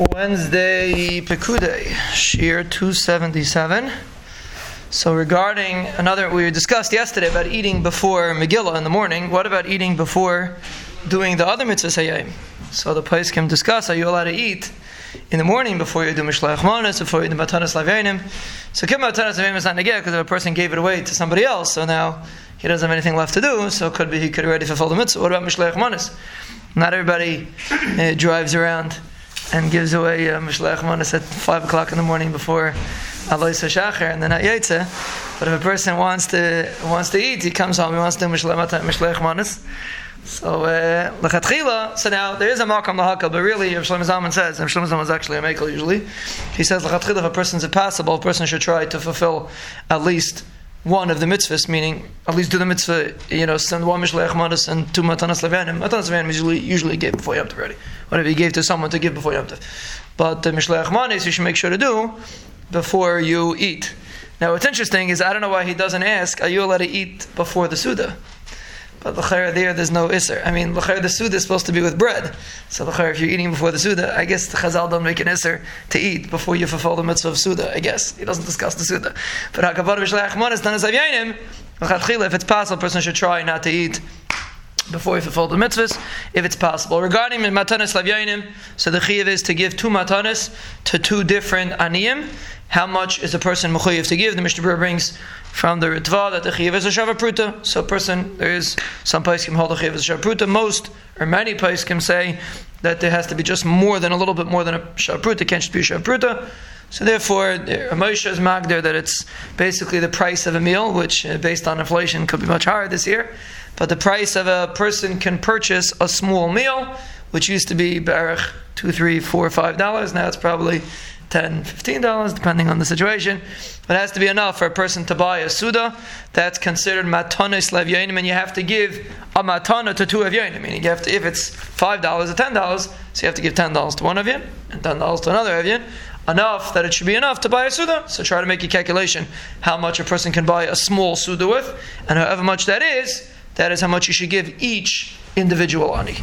Wednesday Pekude, Shir 277. So, regarding another, we discussed yesterday about eating before Megillah in the morning. What about eating before doing the other mitzvahs hayim? So, the place can discuss are you allowed to eat in the morning before you do Mishlech Manas, before you do Matanas Lavyanim? So, Kim Matanas Lavyanim is not neged because if a person gave it away to somebody else, so now he doesn't have anything left to do, so could be he could already fulfill the mitzvah. What about Mishlech Manas? Not everybody uh, drives around and gives away uh, Mishlech Manas at 5 o'clock in the morning before Alos HaShachar and then at Yaitze. But if a person wants to wants to eat, he comes home, he wants to do Mishlech Manas. So. Uh, so now there is a makam lahakal, but really, Rav Shlomo Zalman says, and Shlomo Zalman is actually a makel usually. He says lechatchila, if a person's impossible, a person should try to fulfill at least one of the mitzvahs, meaning at least do the mitzvah, you know, send one mishlech manas and two matanas levanim. Matanas levanim usually usually gave before Yom Tov already. Whatever you gave to someone to give before Yom Tov. But the mishlech manas you should make sure to do before you eat. Now, what's interesting is I don't know why he doesn't ask, are you allowed to eat before the Suda? But l'chayr there, there's no iser. I mean, l'chayr the suda is supposed to be with bread. So l'chayr, if you're eating before the suda, I guess the chazal don't make an iser to eat before you fulfill the mitzvah of suda. I guess he doesn't discuss the suda. But hakavar b'shlech manas dan zavyanim. If it's possible, a person should try not to eat before you fulfill the mitzvahs, if it's possible. Regarding matanis lavyanim, so the chiyuv is to give two matanis to two different aniyim. How much is a person mechuyev to give? The Mishnah brings from the Ritva that the chiyuv is a shavapruta. So a person, there is some can hold the chiyuv is a shavapruta. Most or many can say that there has to be just more than a little bit more than a shavapruta. Can't just be a shavapruta. So therefore, Moshe is magder that it's basically the price of a meal, which uh, based on inflation could be much higher this year. But the price of a person can purchase a small meal, which used to be barach two, three, four, five dollars. Now it's probably 10 $15, depending on the situation. But it has to be enough for a person to buy a Suda. That's considered matanis levyanim, and you have to give a matana to two evyanim. Meaning, you have to, if it's $5 or $10, so you have to give $10 to one of you and $10 to another evyan. Enough that it should be enough to buy a Suda. So try to make a calculation how much a person can buy a small Suda with, and however much that is, that is how much you should give each individual ani.